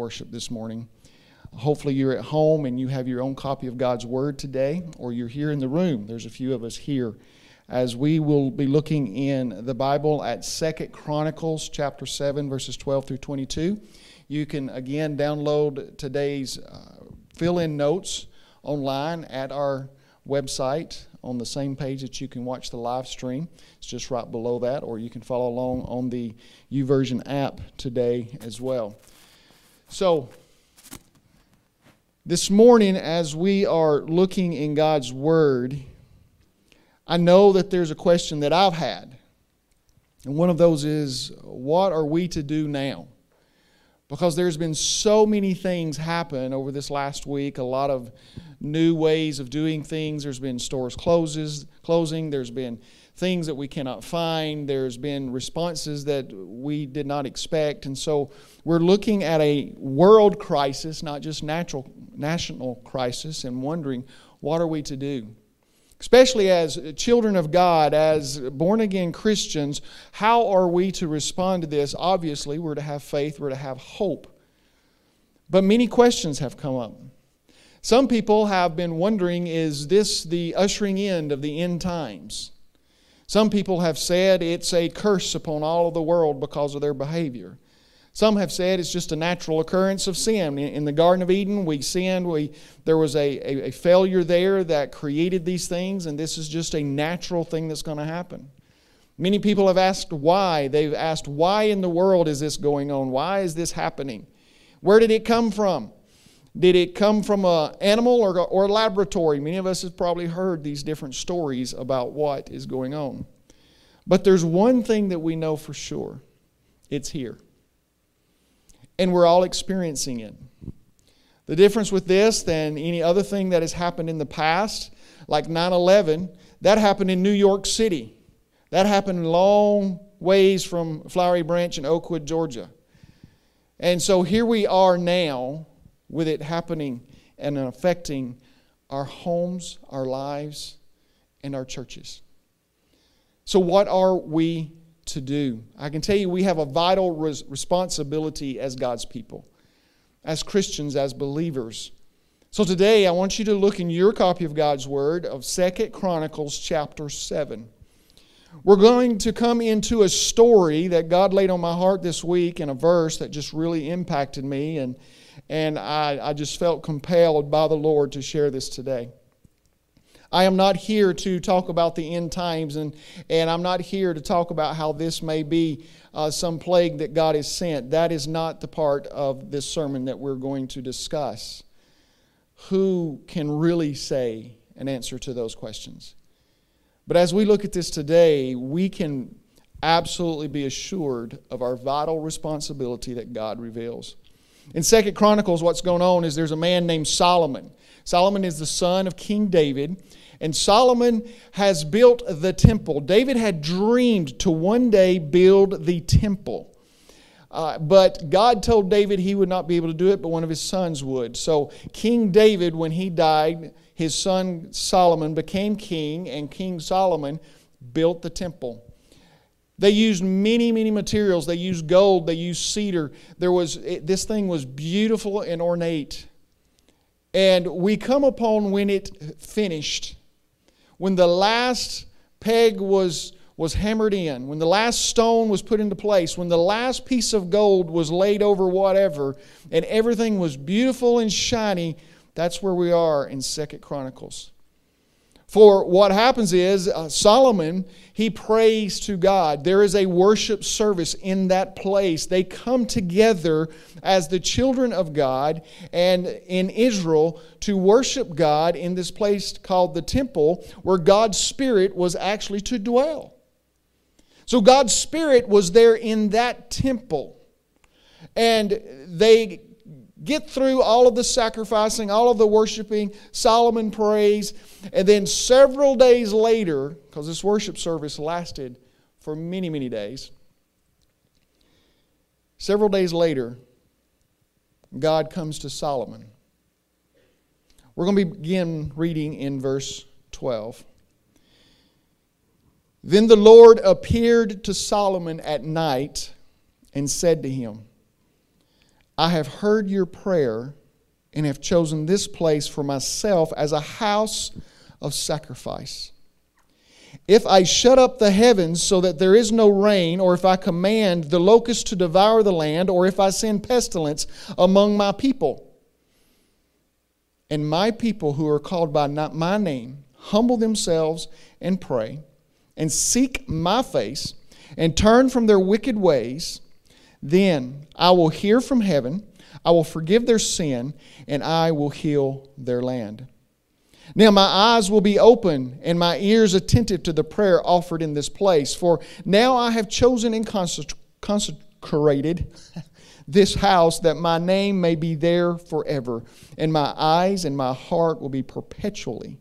worship this morning. Hopefully, you're at home and you have your own copy of God's Word today, or you're here in the room. There's a few of us here as we will be looking in the Bible at Second Chronicles chapter 7, verses 12 through 22. You can again download today's uh, fill in notes online at our website on the same page that you can watch the live stream. It's just right below that, or you can follow along on the YouVersion app today as well. So, this morning, as we are looking in God's Word, I know that there's a question that I've had. And one of those is, what are we to do now? Because there's been so many things happen over this last week, a lot of new ways of doing things. There's been stores closes, closing, there's been things that we cannot find, there's been responses that we did not expect. And so we're looking at a world crisis, not just natural national crisis, and wondering what are we to do? Especially as children of God, as born again Christians, how are we to respond to this? Obviously, we're to have faith, we're to have hope. But many questions have come up. Some people have been wondering is this the ushering in of the end times? Some people have said it's a curse upon all of the world because of their behavior. Some have said it's just a natural occurrence of sin. In the Garden of Eden, we sinned. We, there was a, a, a failure there that created these things, and this is just a natural thing that's going to happen. Many people have asked why. They've asked, why in the world is this going on? Why is this happening? Where did it come from? Did it come from an animal or, or a laboratory? Many of us have probably heard these different stories about what is going on. But there's one thing that we know for sure it's here. And we're all experiencing it. The difference with this than any other thing that has happened in the past, like 9 11, that happened in New York City. That happened long ways from Flowery Branch in Oakwood, Georgia. And so here we are now with it happening and affecting our homes, our lives, and our churches. So, what are we to do? I can tell you we have a vital res- responsibility as God's people, as Christians, as believers. So today I want you to look in your copy of God's Word of Second Chronicles chapter 7. We're going to come into a story that God laid on my heart this week in a verse that just really impacted me and and I, I just felt compelled by the Lord to share this today. I am not here to talk about the end times, and, and I'm not here to talk about how this may be uh, some plague that God has sent. That is not the part of this sermon that we're going to discuss. Who can really say an answer to those questions? But as we look at this today, we can absolutely be assured of our vital responsibility that God reveals. In Second Chronicles, what's going on is there's a man named Solomon. Solomon is the son of King David, and Solomon has built the temple. David had dreamed to one day build the temple. Uh, but God told David he would not be able to do it, but one of his sons would. So, King David, when he died, his son Solomon became king, and King Solomon built the temple. They used many, many materials. They used gold. They used cedar. There was it, this thing was beautiful and ornate. And we come upon when it finished, when the last peg was was hammered in, when the last stone was put into place, when the last piece of gold was laid over whatever, and everything was beautiful and shiny, that's where we are in Second Chronicles. For what happens is uh, Solomon, he prays to God. There is a worship service in that place. They come together as the children of God and in Israel to worship God in this place called the temple where God's Spirit was actually to dwell. So God's Spirit was there in that temple. And they get through all of the sacrificing, all of the worshiping. Solomon prays. And then several days later, because this worship service lasted for many, many days, several days later, God comes to Solomon. We're going to begin reading in verse 12. Then the Lord appeared to Solomon at night and said to him, I have heard your prayer and have chosen this place for myself as a house of sacrifice. If I shut up the heavens so that there is no rain, or if I command the locust to devour the land, or if I send pestilence among my people, and my people who are called by not my name humble themselves and pray, and seek my face, and turn from their wicked ways, then I will hear from heaven, I will forgive their sin, and I will heal their land. Now my eyes will be open and my ears attentive to the prayer offered in this place. For now I have chosen and consecrated this house that my name may be there forever, and my eyes and my heart will be perpetually.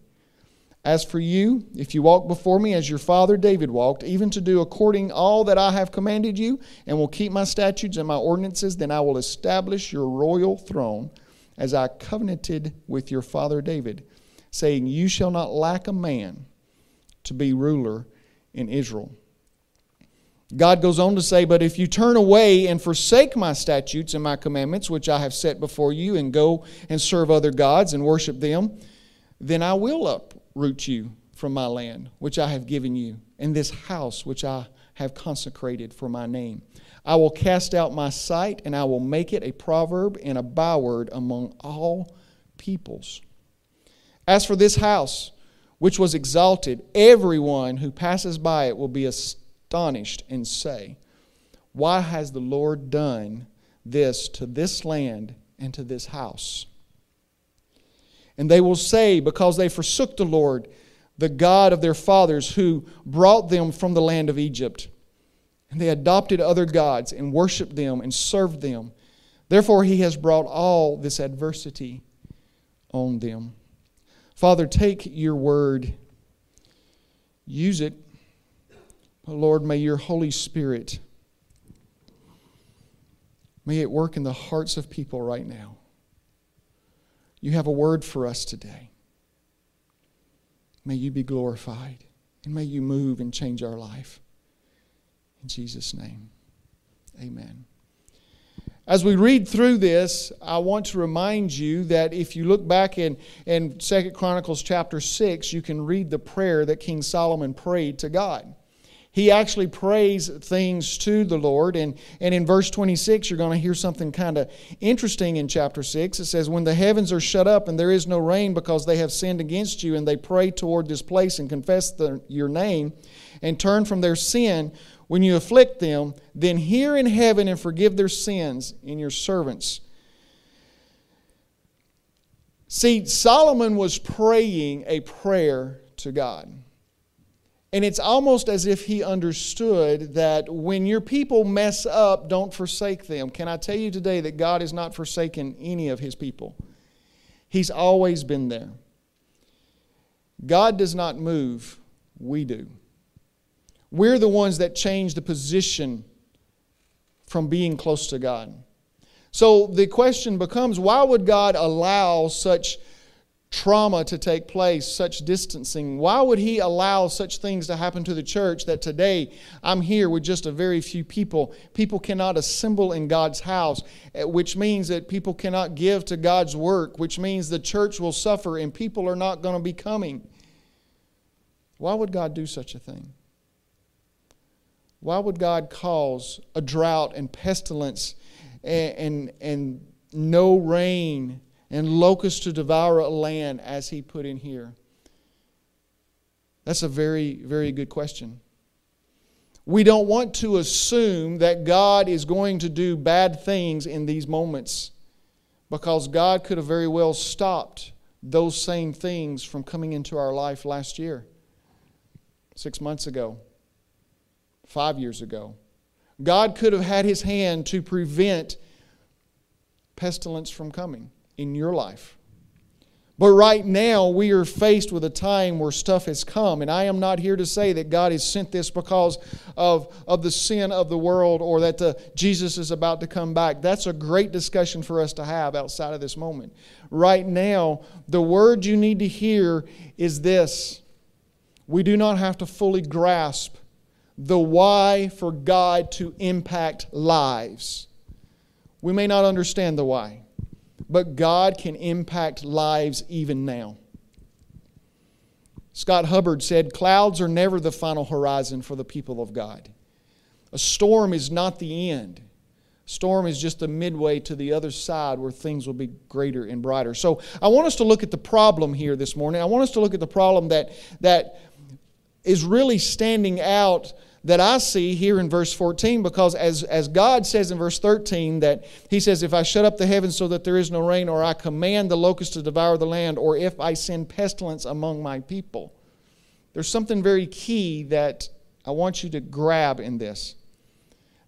As for you, if you walk before me as your father David walked, even to do according all that I have commanded you, and will keep my statutes and my ordinances, then I will establish your royal throne as I covenanted with your father David saying, You shall not lack a man to be ruler in Israel. God goes on to say, But if you turn away and forsake my statutes and my commandments, which I have set before you, and go and serve other gods and worship them, then I will uproot you from my land, which I have given you, and this house which I have consecrated for my name. I will cast out my sight, and I will make it a proverb and a byword among all peoples. As for this house, which was exalted, everyone who passes by it will be astonished and say, Why has the Lord done this to this land and to this house? And they will say, Because they forsook the Lord, the God of their fathers, who brought them from the land of Egypt. And they adopted other gods and worshiped them and served them. Therefore, he has brought all this adversity on them. Father, take your word, use it. But Lord, may your Holy Spirit, may it work in the hearts of people right now. You have a word for us today. May you be glorified, and may you move and change our life. In Jesus' name, amen. As we read through this, I want to remind you that if you look back in, in 2 Chronicles chapter 6, you can read the prayer that King Solomon prayed to God. He actually prays things to the Lord. And, and in verse 26, you're going to hear something kind of interesting in chapter 6. It says, When the heavens are shut up and there is no rain because they have sinned against you, and they pray toward this place and confess the, your name and turn from their sin, when you afflict them, then hear in heaven and forgive their sins in your servants. See, Solomon was praying a prayer to God. And it's almost as if he understood that when your people mess up, don't forsake them. Can I tell you today that God has not forsaken any of his people? He's always been there. God does not move, we do. We're the ones that change the position from being close to God. So the question becomes why would God allow such trauma to take place, such distancing? Why would He allow such things to happen to the church that today I'm here with just a very few people? People cannot assemble in God's house, eh, which means that people cannot give to God's work, which means the church will suffer and people are not going to be coming. Why would God do such a thing? Why would God cause a drought and pestilence and, and, and no rain and locusts to devour a land as He put in here? That's a very, very good question. We don't want to assume that God is going to do bad things in these moments because God could have very well stopped those same things from coming into our life last year, six months ago five years ago. God could have had his hand to prevent pestilence from coming in your life. But right now, we are faced with a time where stuff has come. And I am not here to say that God has sent this because of, of the sin of the world or that the, Jesus is about to come back. That's a great discussion for us to have outside of this moment. Right now, the word you need to hear is this we do not have to fully grasp the why for God to impact lives. We may not understand the why, but God can impact lives even now. Scott Hubbard said, Clouds are never the final horizon for the people of God. A storm is not the end. Storm is just the midway to the other side where things will be greater and brighter. So I want us to look at the problem here this morning. I want us to look at the problem that, that is really standing out that I see here in verse 14 because as, as God says in verse 13 that he says, If I shut up the heavens so that there is no rain, or I command the locusts to devour the land, or if I send pestilence among my people. There's something very key that I want you to grab in this.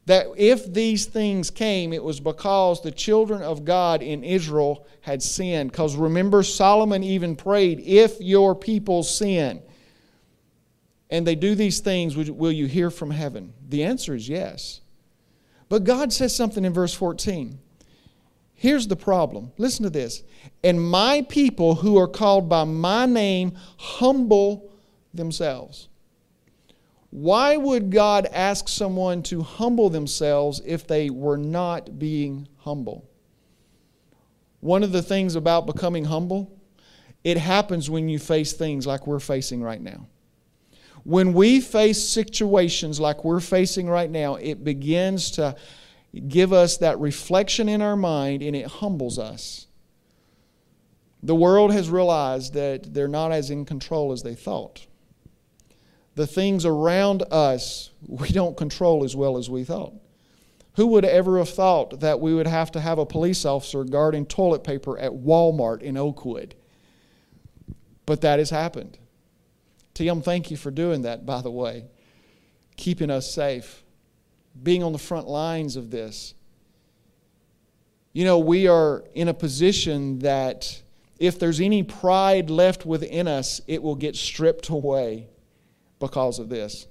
That if these things came, it was because the children of God in Israel had sinned. Because remember, Solomon even prayed, If your people sin, and they do these things, will you hear from heaven? The answer is yes. But God says something in verse 14. Here's the problem. Listen to this. And my people who are called by my name humble themselves. Why would God ask someone to humble themselves if they were not being humble? One of the things about becoming humble, it happens when you face things like we're facing right now. When we face situations like we're facing right now, it begins to give us that reflection in our mind and it humbles us. The world has realized that they're not as in control as they thought. The things around us we don't control as well as we thought. Who would ever have thought that we would have to have a police officer guarding toilet paper at Walmart in Oakwood? But that has happened. Tim, thank you for doing that, by the way, keeping us safe, being on the front lines of this. You know, we are in a position that if there's any pride left within us, it will get stripped away because of this.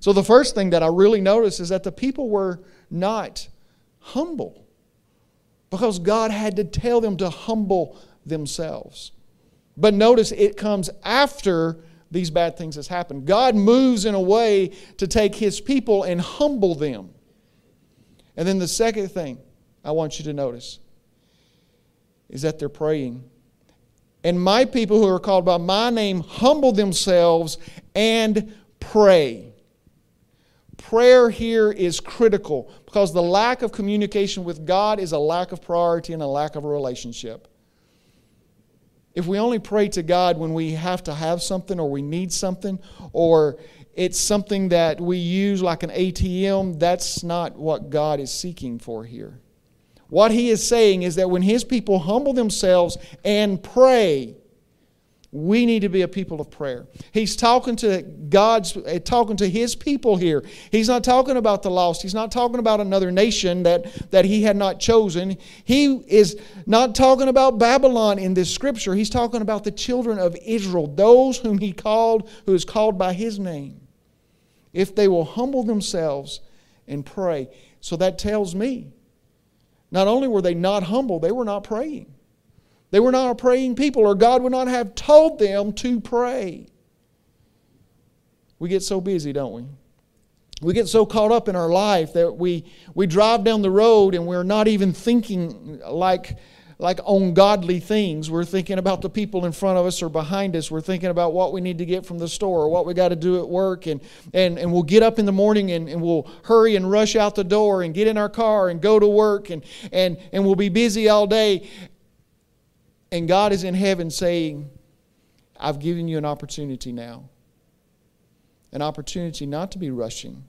So, the first thing that I really noticed is that the people were not humble because God had to tell them to humble themselves. But notice it comes after these bad things has happened. God moves in a way to take his people and humble them. And then the second thing I want you to notice is that they're praying. And my people who are called by my name humble themselves and pray. Prayer here is critical because the lack of communication with God is a lack of priority and a lack of a relationship. If we only pray to God when we have to have something or we need something or it's something that we use like an ATM, that's not what God is seeking for here. What He is saying is that when His people humble themselves and pray, we need to be a people of prayer. He's talking to God's, eh, talking to His people here. He's not talking about the lost. He's not talking about another nation that, that He had not chosen. He is not talking about Babylon in this scripture. He's talking about the children of Israel, those whom He called, who is called by His name. If they will humble themselves and pray. So that tells me, not only were they not humble, they were not praying. They were not a praying people, or God would not have told them to pray. We get so busy, don't we? We get so caught up in our life that we, we drive down the road and we're not even thinking like, like on godly things. We're thinking about the people in front of us or behind us. We're thinking about what we need to get from the store or what we got to do at work. And, and, and we'll get up in the morning and, and we'll hurry and rush out the door and get in our car and go to work and, and, and we'll be busy all day. And God is in heaven saying, I've given you an opportunity now. An opportunity not to be rushing,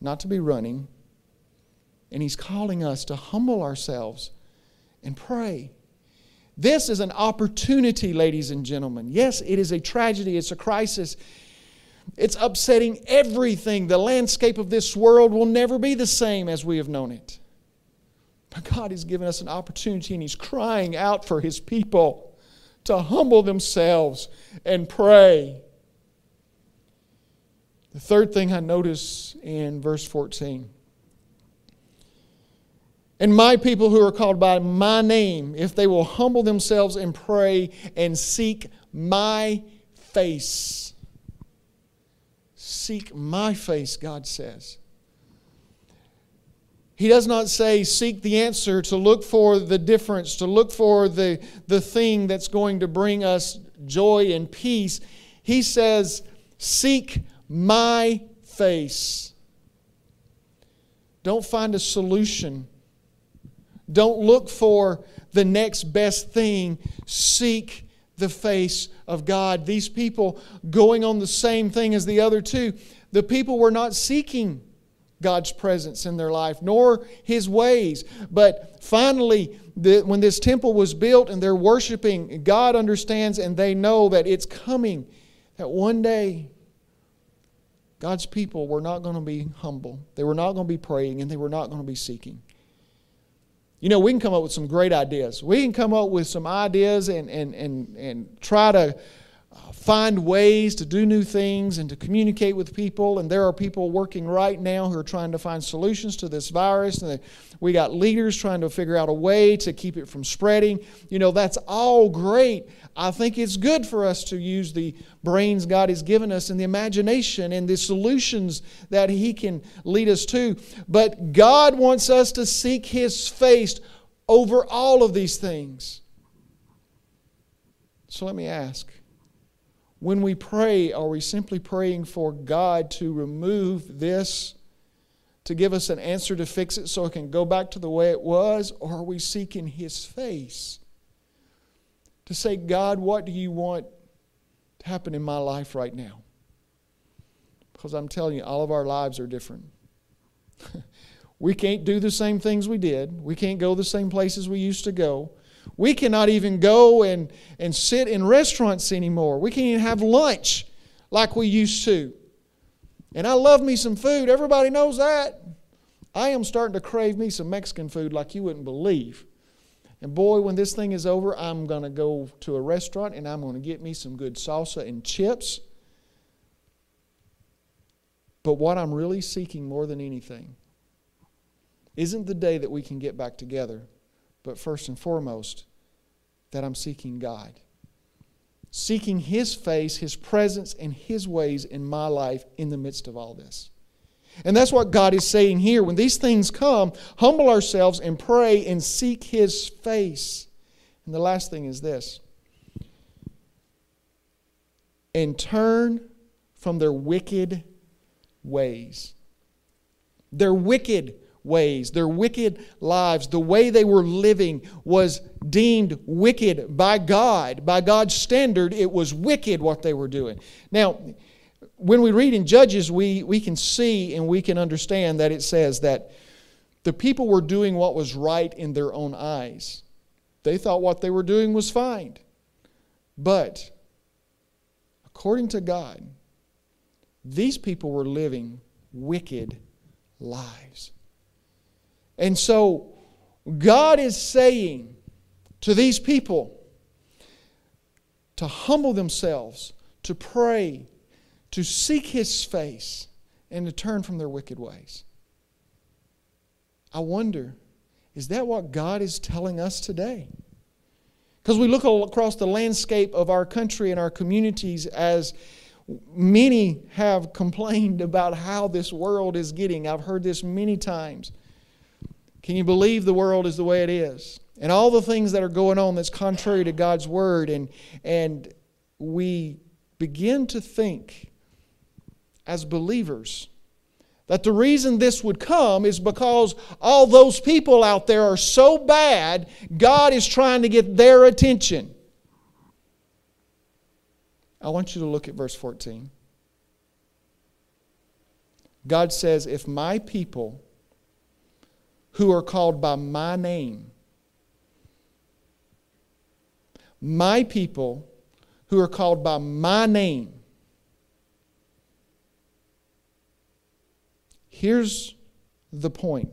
not to be running. And He's calling us to humble ourselves and pray. This is an opportunity, ladies and gentlemen. Yes, it is a tragedy, it's a crisis. It's upsetting everything. The landscape of this world will never be the same as we have known it. God has given us an opportunity and He's crying out for His people to humble themselves and pray. The third thing I notice in verse 14. And my people who are called by my name, if they will humble themselves and pray and seek my face. Seek my face, God says. He does not say, seek the answer, to look for the difference, to look for the, the thing that's going to bring us joy and peace. He says, seek my face. Don't find a solution. Don't look for the next best thing. Seek the face of God. These people going on the same thing as the other two, the people were not seeking God's presence in their life, nor His ways. But finally, the, when this temple was built and they're worshiping, God understands and they know that it's coming, that one day God's people were not going to be humble. They were not going to be praying and they were not going to be seeking. You know, we can come up with some great ideas. We can come up with some ideas and, and, and, and try to find ways to do new things and to communicate with people. And there are people working right now who are trying to find solutions to this virus. And we got leaders trying to figure out a way to keep it from spreading. You know, that's all great. I think it's good for us to use the brains God has given us and the imagination and the solutions that He can lead us to. But God wants us to seek His face over all of these things. So let me ask when we pray, are we simply praying for God to remove this, to give us an answer to fix it so it can go back to the way it was? Or are we seeking His face? To say, God, what do you want to happen in my life right now? Because I'm telling you, all of our lives are different. we can't do the same things we did, we can't go the same places we used to go. We cannot even go and, and sit in restaurants anymore. We can't even have lunch like we used to. And I love me some food. Everybody knows that. I am starting to crave me some Mexican food like you wouldn't believe. And boy, when this thing is over, I'm going to go to a restaurant and I'm going to get me some good salsa and chips. But what I'm really seeking more than anything isn't the day that we can get back together but first and foremost, that I'm seeking God. Seeking His face, His presence, and His ways in my life in the midst of all this. And that's what God is saying here. When these things come, humble ourselves and pray and seek His face. And the last thing is this and turn from their wicked ways. Their wicked ways, their wicked lives, the way they were living was deemed wicked by God. By God's standard, it was wicked what they were doing. Now, when we read in Judges, we, we can see and we can understand that it says that the people were doing what was right in their own eyes. They thought what they were doing was fine. But, according to God, these people were living wicked lives. And so God is saying to these people to humble themselves, to pray, to seek His face, and to turn from their wicked ways. I wonder, is that what God is telling us today? Because we look across the landscape of our country and our communities as many have complained about how this world is getting. I've heard this many times. Can you believe the world is the way it is? And all the things that are going on that's contrary to God's word. And, and we begin to think as believers that the reason this would come is because all those people out there are so bad, God is trying to get their attention. I want you to look at verse 14. God says, If my people who are called by my name. My people who are called by my name. Here's the point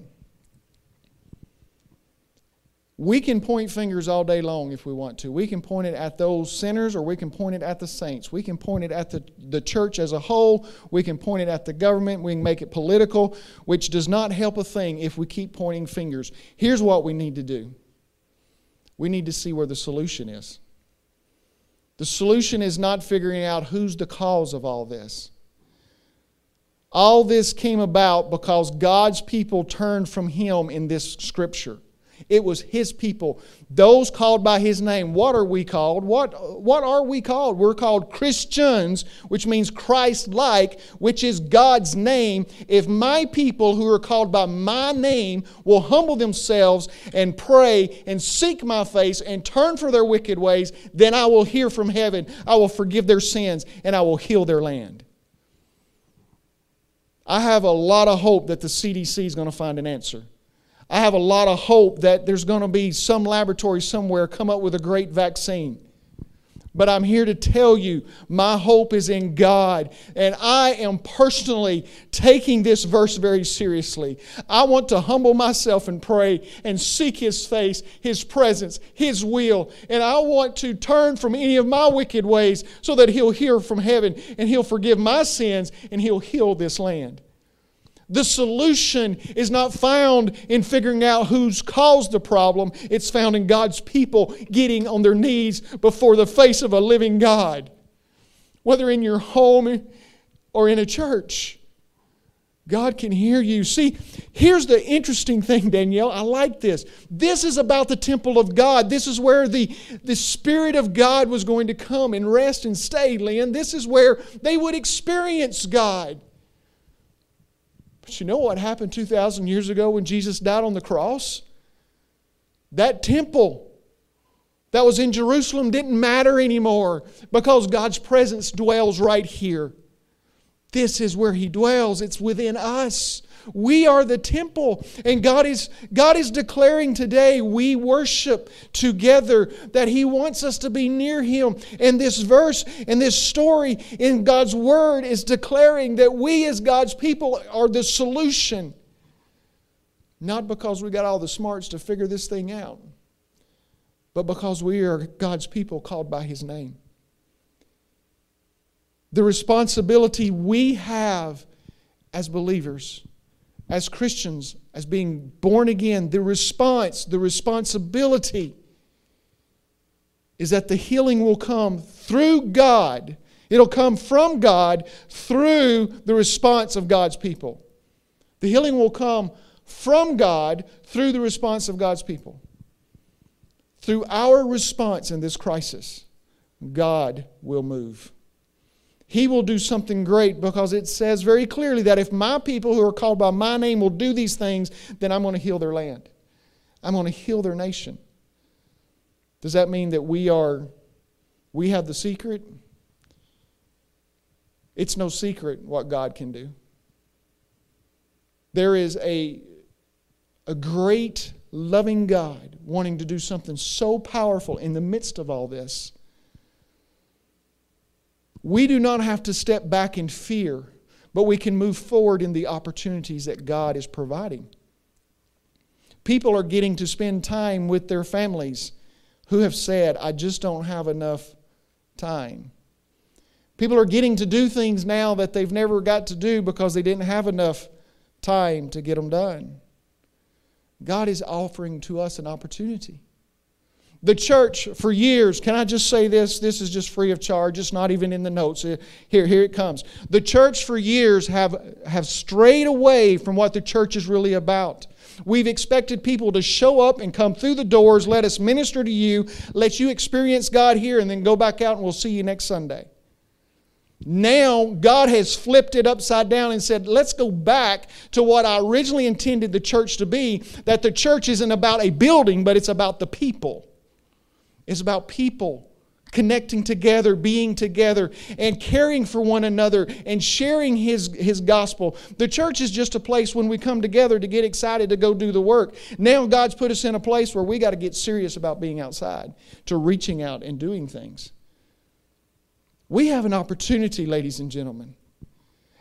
we can point fingers all day long if we want to. We can point it at those sinners or we can point it at the saints. We can point it at the, the church as a whole. We can point it at the government. We can make it political, which does not help a thing if we keep pointing fingers. Here's what we need to do we need to see where the solution is. The solution is not figuring out who's the cause of all this. All this came about because God's people turned from Him in this scripture. It was His people, those called by His name. What are we called? What, what are we called? We're called Christians, which means Christ like, which is God's name. If my people who are called by my name will humble themselves and pray and seek my face and turn from their wicked ways, then I will hear from heaven. I will forgive their sins and I will heal their land. I have a lot of hope that the CDC is going to find an answer. I have a lot of hope that there's going to be some laboratory somewhere come up with a great vaccine. But I'm here to tell you, my hope is in God. And I am personally taking this verse very seriously. I want to humble myself and pray and seek His face, His presence, His will. And I want to turn from any of my wicked ways so that He'll hear from heaven and He'll forgive my sins and He'll heal this land. The solution is not found in figuring out who's caused the problem. It's found in God's people getting on their knees before the face of a living God, whether in your home or in a church. God can hear you. See, here's the interesting thing, Danielle. I like this. This is about the temple of God. This is where the, the Spirit of God was going to come and rest and stay, Lynn. This is where they would experience God. You know what happened 2,000 years ago when Jesus died on the cross? That temple that was in Jerusalem didn't matter anymore because God's presence dwells right here. This is where He dwells, it's within us. We are the temple. And God is, God is declaring today we worship together that He wants us to be near Him. And this verse and this story in God's Word is declaring that we as God's people are the solution. Not because we got all the smarts to figure this thing out, but because we are God's people called by His name. The responsibility we have as believers as Christians, as being born again, the response, the responsibility is that the healing will come through God. It'll come from God through the response of God's people. The healing will come from God through the response of God's people. Through our response in this crisis, God will move. He will do something great because it says very clearly that if my people who are called by my name will do these things, then I'm going to heal their land. I'm going to heal their nation. Does that mean that we are we have the secret? It's no secret what God can do. There is a, a great loving God wanting to do something so powerful in the midst of all this we do not have to step back in fear, but we can move forward in the opportunities that God is providing. People are getting to spend time with their families who have said, I just don't have enough time. People are getting to do things now that they've never got to do because they didn't have enough time to get them done. God is offering to us an opportunity. The church for years, can I just say this? This is just free of charge. It's not even in the notes. Here, here it comes. The church for years have, have strayed away from what the church is really about. We've expected people to show up and come through the doors, let us minister to you, let you experience God here, and then go back out and we'll see you next Sunday. Now, God has flipped it upside down and said, let's go back to what I originally intended the church to be that the church isn't about a building, but it's about the people is about people connecting together, being together, and caring for one another and sharing his, his gospel. The church is just a place when we come together to get excited to go do the work. Now God's put us in a place where we got to get serious about being outside, to reaching out and doing things. We have an opportunity, ladies and gentlemen,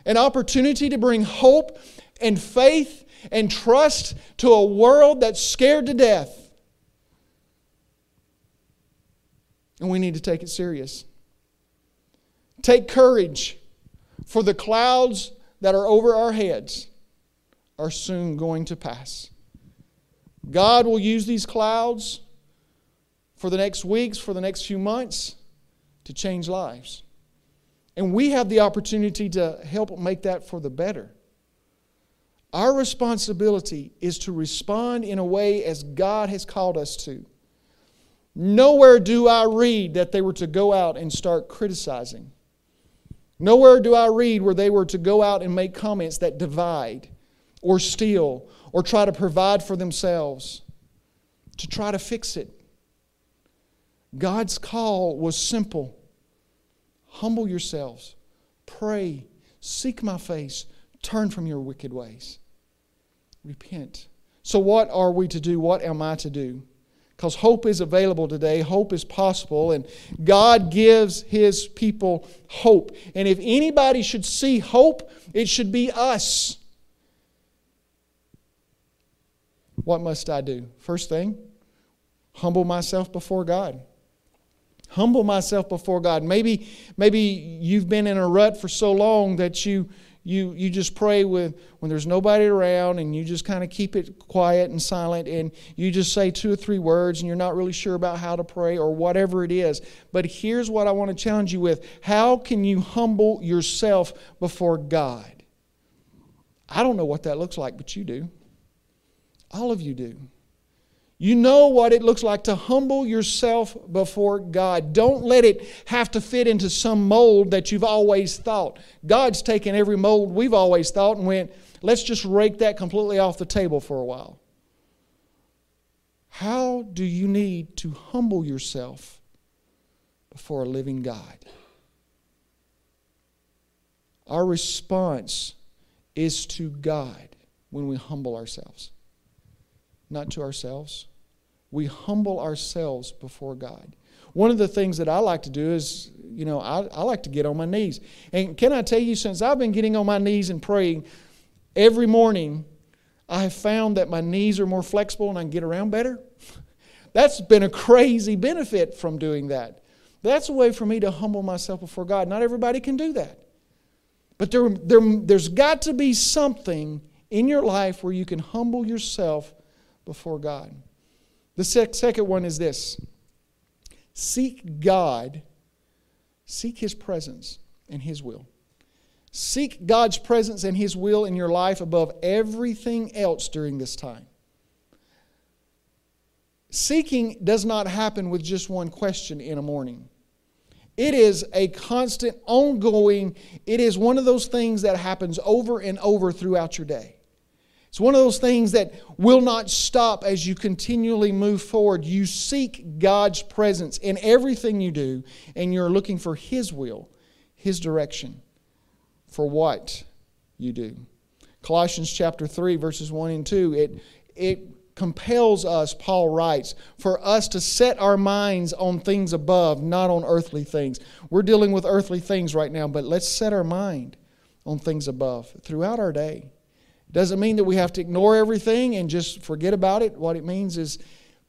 an opportunity to bring hope and faith and trust to a world that's scared to death and we need to take it serious. Take courage, for the clouds that are over our heads are soon going to pass. God will use these clouds for the next weeks, for the next few months, to change lives. And we have the opportunity to help make that for the better. Our responsibility is to respond in a way as God has called us to. Nowhere do I read that they were to go out and start criticizing. Nowhere do I read where they were to go out and make comments that divide or steal or try to provide for themselves, to try to fix it. God's call was simple humble yourselves, pray, seek my face, turn from your wicked ways. Repent. So, what are we to do? What am I to do? Because hope is available today, hope is possible, and God gives His people hope. And if anybody should see hope, it should be us. What must I do? First thing, humble myself before God humble myself before God. Maybe, maybe you've been in a rut for so long that you, you, you just pray with, when there's nobody around and you just kind of keep it quiet and silent and you just say two or three words and you're not really sure about how to pray or whatever it is. But here's what I want to challenge you with How can you humble yourself before God? I don't know what that looks like, but you do. All of you do. You know what it looks like to humble yourself before God. Don't let it have to fit into some mold that you've always thought. God's taken every mold we've always thought and went, let's just rake that completely off the table for a while. How do you need to humble yourself before a living God? Our response is to God when we humble ourselves, not to ourselves we humble ourselves before God. One of the things that I like to do is, you know, I, I like to get on my knees. And can I tell you, since I've been getting on my knees and praying every morning, I have found that my knees are more flexible and I can get around better. That's been a crazy benefit from doing that. That's a way for me to humble myself before God. Not everybody can do that. But there, there, there's got to be something in your life where you can humble yourself before God. The second one is this seek God, seek His presence and His will. Seek God's presence and His will in your life above everything else during this time. Seeking does not happen with just one question in a morning. It is a constant, ongoing, it is one of those things that happens over and over throughout your day. It's one of those things that will not stop as you continually move forward. You seek God's presence in everything you do, and you're looking for His will, His direction for what you do. Colossians chapter 3, verses 1 and 2, it, it compels us, Paul writes, for us to set our minds on things above, not on earthly things. We're dealing with earthly things right now, but let's set our mind on things above throughout our day. Doesn't mean that we have to ignore everything and just forget about it. What it means is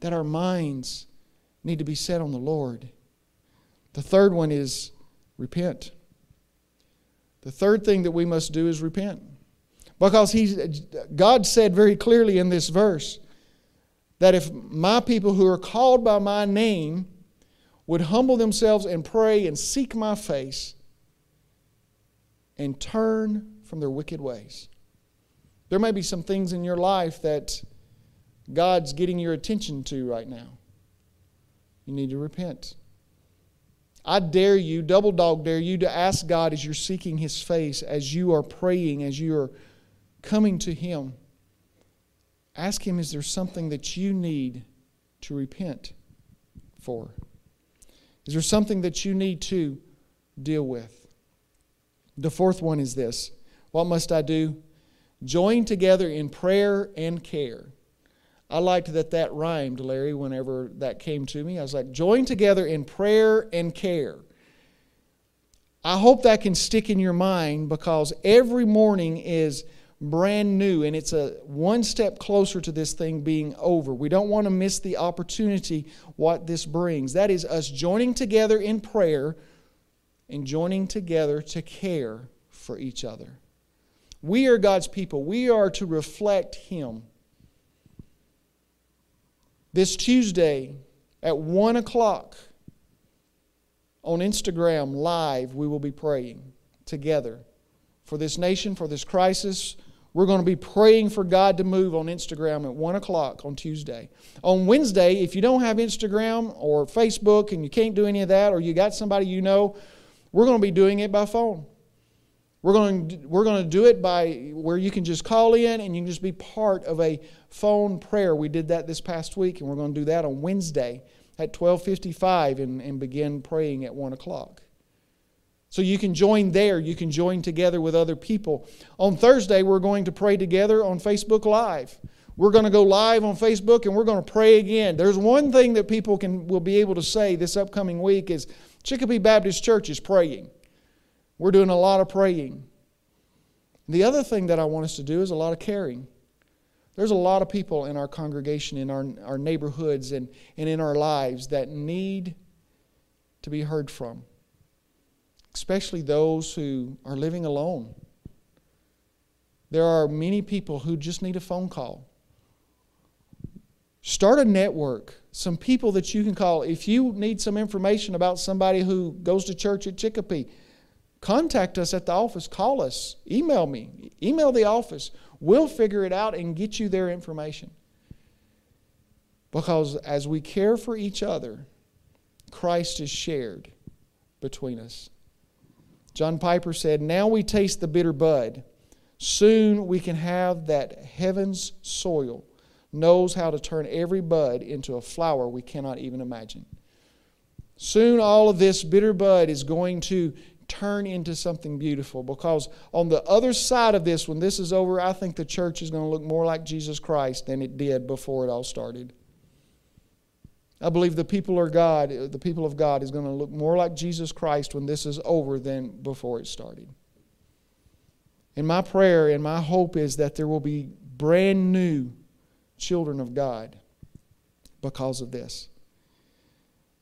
that our minds need to be set on the Lord. The third one is repent. The third thing that we must do is repent. Because he, God said very clearly in this verse that if my people who are called by my name would humble themselves and pray and seek my face and turn from their wicked ways, there may be some things in your life that God's getting your attention to right now. You need to repent. I dare you, double dog dare you, to ask God as you're seeking His face, as you are praying, as you are coming to Him. Ask Him, is there something that you need to repent for? Is there something that you need to deal with? The fourth one is this What must I do? Join together in prayer and care. I liked that that rhymed, Larry, whenever that came to me. I was like, join together in prayer and care. I hope that can stick in your mind because every morning is brand new and it's a one step closer to this thing being over. We don't want to miss the opportunity what this brings. That is us joining together in prayer and joining together to care for each other. We are God's people. We are to reflect Him. This Tuesday at 1 o'clock on Instagram live, we will be praying together for this nation, for this crisis. We're going to be praying for God to move on Instagram at 1 o'clock on Tuesday. On Wednesday, if you don't have Instagram or Facebook and you can't do any of that, or you got somebody you know, we're going to be doing it by phone. We're going, to, we're going to do it by where you can just call in and you can just be part of a phone prayer. We did that this past week, and we're going to do that on Wednesday at 12:55 and, and begin praying at 1 o'clock. So you can join there. You can join together with other people. On Thursday, we're going to pray together on Facebook Live. We're going to go live on Facebook and we're going to pray again. There's one thing that people can will be able to say this upcoming week is Chicopee Baptist Church is praying. We're doing a lot of praying. The other thing that I want us to do is a lot of caring. There's a lot of people in our congregation, in our, our neighborhoods, and, and in our lives that need to be heard from, especially those who are living alone. There are many people who just need a phone call. Start a network, some people that you can call. If you need some information about somebody who goes to church at Chicopee, contact us at the office. Call us. Email me. Email the office. We'll figure it out and get you their information. Because as we care for each other, Christ is shared between us. John Piper said, Now we taste the bitter bud. Soon we can have that heaven's soil knows how to turn every bud into a flower we cannot even imagine. Soon all of this bitter bud is going to turn into something beautiful because on the other side of this, when this is over, I think the church is going to look more like Jesus Christ than it did before it all started. I believe the people of God, the people of God is going to look more like Jesus Christ when this is over than before it started. And my prayer and my hope is that there will be brand new children of God because of this.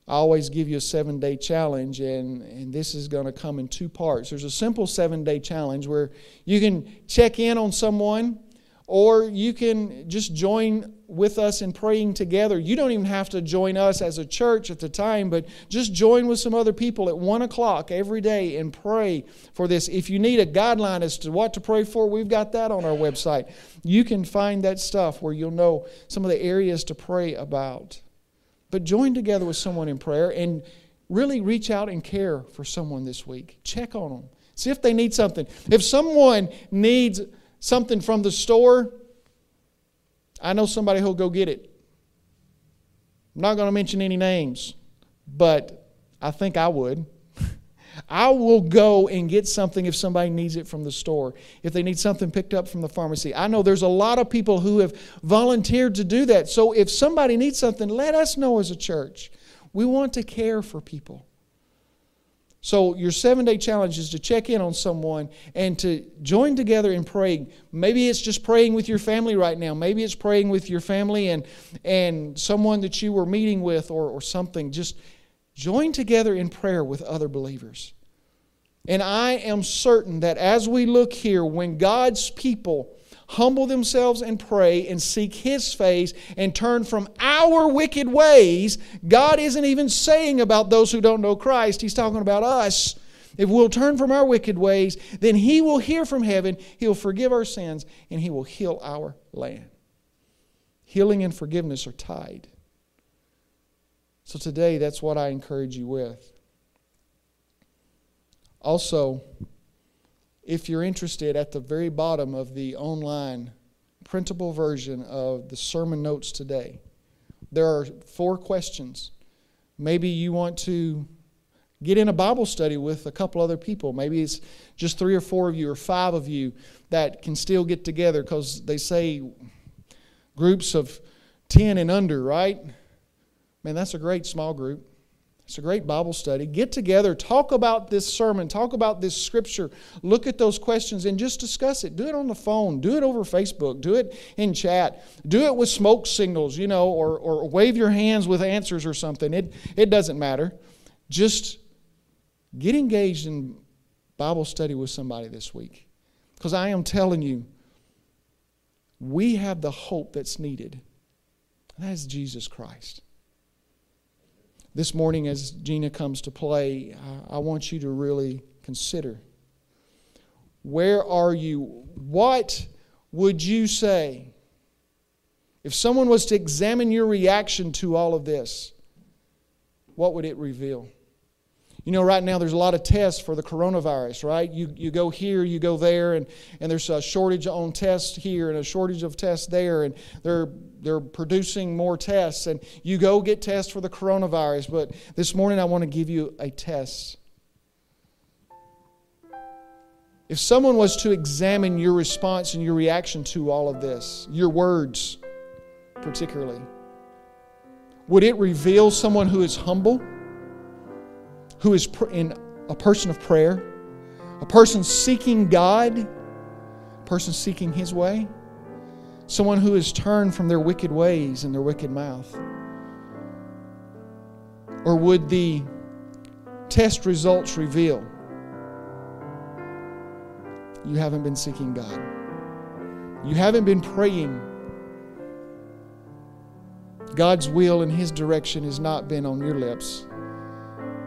I always give you a seven day challenge, and, and this is going to come in two parts. There's a simple seven day challenge where you can check in on someone, or you can just join with us in praying together. You don't even have to join us as a church at the time, but just join with some other people at one o'clock every day and pray for this. If you need a guideline as to what to pray for, we've got that on our website. You can find that stuff where you'll know some of the areas to pray about. But join together with someone in prayer and really reach out and care for someone this week. Check on them. See if they need something. If someone needs something from the store, I know somebody who'll go get it. I'm not going to mention any names, but I think I would. I will go and get something if somebody needs it from the store, if they need something picked up from the pharmacy. I know there's a lot of people who have volunteered to do that. So if somebody needs something, let us know as a church. We want to care for people. So, your seven day challenge is to check in on someone and to join together in praying. Maybe it's just praying with your family right now. Maybe it's praying with your family and, and someone that you were meeting with or, or something. Just Join together in prayer with other believers. And I am certain that as we look here, when God's people humble themselves and pray and seek His face and turn from our wicked ways, God isn't even saying about those who don't know Christ, He's talking about us. If we'll turn from our wicked ways, then He will hear from heaven, He'll forgive our sins, and He will heal our land. Healing and forgiveness are tied. So today, that's what I encourage you with. Also, if you're interested, at the very bottom of the online printable version of the sermon notes today, there are four questions. Maybe you want to get in a Bible study with a couple other people. Maybe it's just three or four of you or five of you that can still get together because they say groups of 10 and under, right? Man, that's a great small group. It's a great Bible study. Get together, talk about this sermon, talk about this scripture, look at those questions and just discuss it. Do it on the phone, do it over Facebook, do it in chat, do it with smoke signals, you know, or, or wave your hands with answers or something. It, it doesn't matter. Just get engaged in Bible study with somebody this week. Because I am telling you, we have the hope that's needed. And that is Jesus Christ. This morning, as Gina comes to play, I want you to really consider where are you? What would you say if someone was to examine your reaction to all of this? What would it reveal? You know, right now there's a lot of tests for the coronavirus, right? You, you go here, you go there, and, and there's a shortage on tests here and a shortage of tests there, and they're, they're producing more tests. And you go get tests for the coronavirus. But this morning I want to give you a test. If someone was to examine your response and your reaction to all of this, your words particularly, would it reveal someone who is humble? Who is in a person of prayer, a person seeking God, a person seeking His way, someone who has turned from their wicked ways and their wicked mouth? Or would the test results reveal you haven't been seeking God? You haven't been praying. God's will and His direction has not been on your lips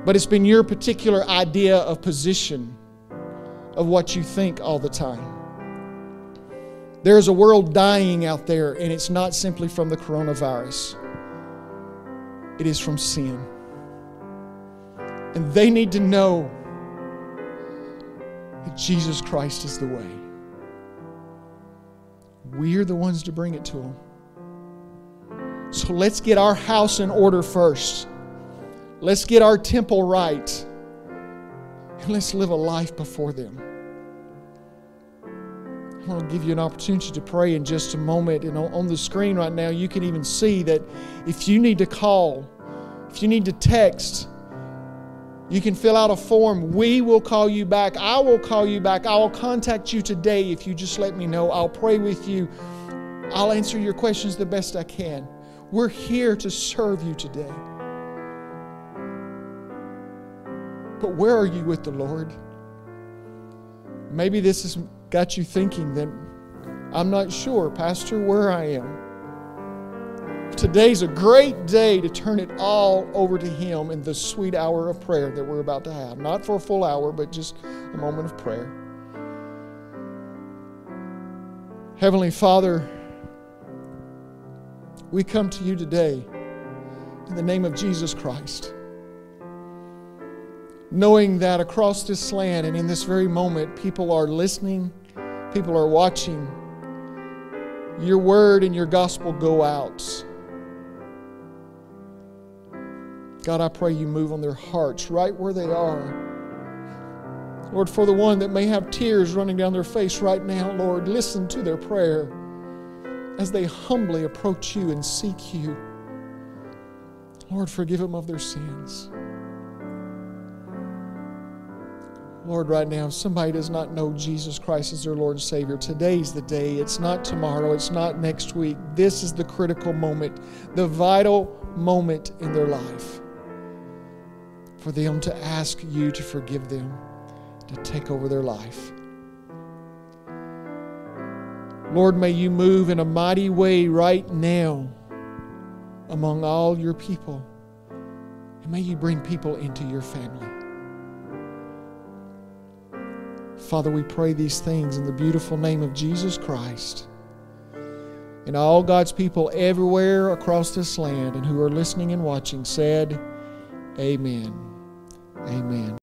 but it's been your particular idea of position of what you think all the time. There's a world dying out there, and it's not simply from the coronavirus, it is from sin. And they need to know that Jesus Christ is the way. We're the ones to bring it to them. So let's get our house in order first. Let's get our temple right. And let's live a life before them. I want to give you an opportunity to pray in just a moment. And on the screen right now, you can even see that if you need to call, if you need to text, you can fill out a form. We will call you back. I will call you back. I will contact you today if you just let me know. I'll pray with you. I'll answer your questions the best I can. We're here to serve you today. But where are you with the Lord? Maybe this has got you thinking that I'm not sure, Pastor, where I am. Today's a great day to turn it all over to Him in the sweet hour of prayer that we're about to have. Not for a full hour, but just a moment of prayer. Heavenly Father, we come to you today in the name of Jesus Christ knowing that across this land and in this very moment, people are listening, people are watching. Your word and your gospel go out. God, I pray you move on their hearts right where they are. Lord, for the one that may have tears running down their face right now, Lord, listen to their prayer as they humbly approach you and seek you. Lord, forgive them of their sins. Lord, right now, if somebody does not know Jesus Christ as their Lord and Savior, today's the day. It's not tomorrow, it's not next week. This is the critical moment, the vital moment in their life for them to ask you to forgive them, to take over their life. Lord, may you move in a mighty way right now among all your people. And may you bring people into your family. Father, we pray these things in the beautiful name of Jesus Christ. And all God's people everywhere across this land and who are listening and watching said, Amen. Amen.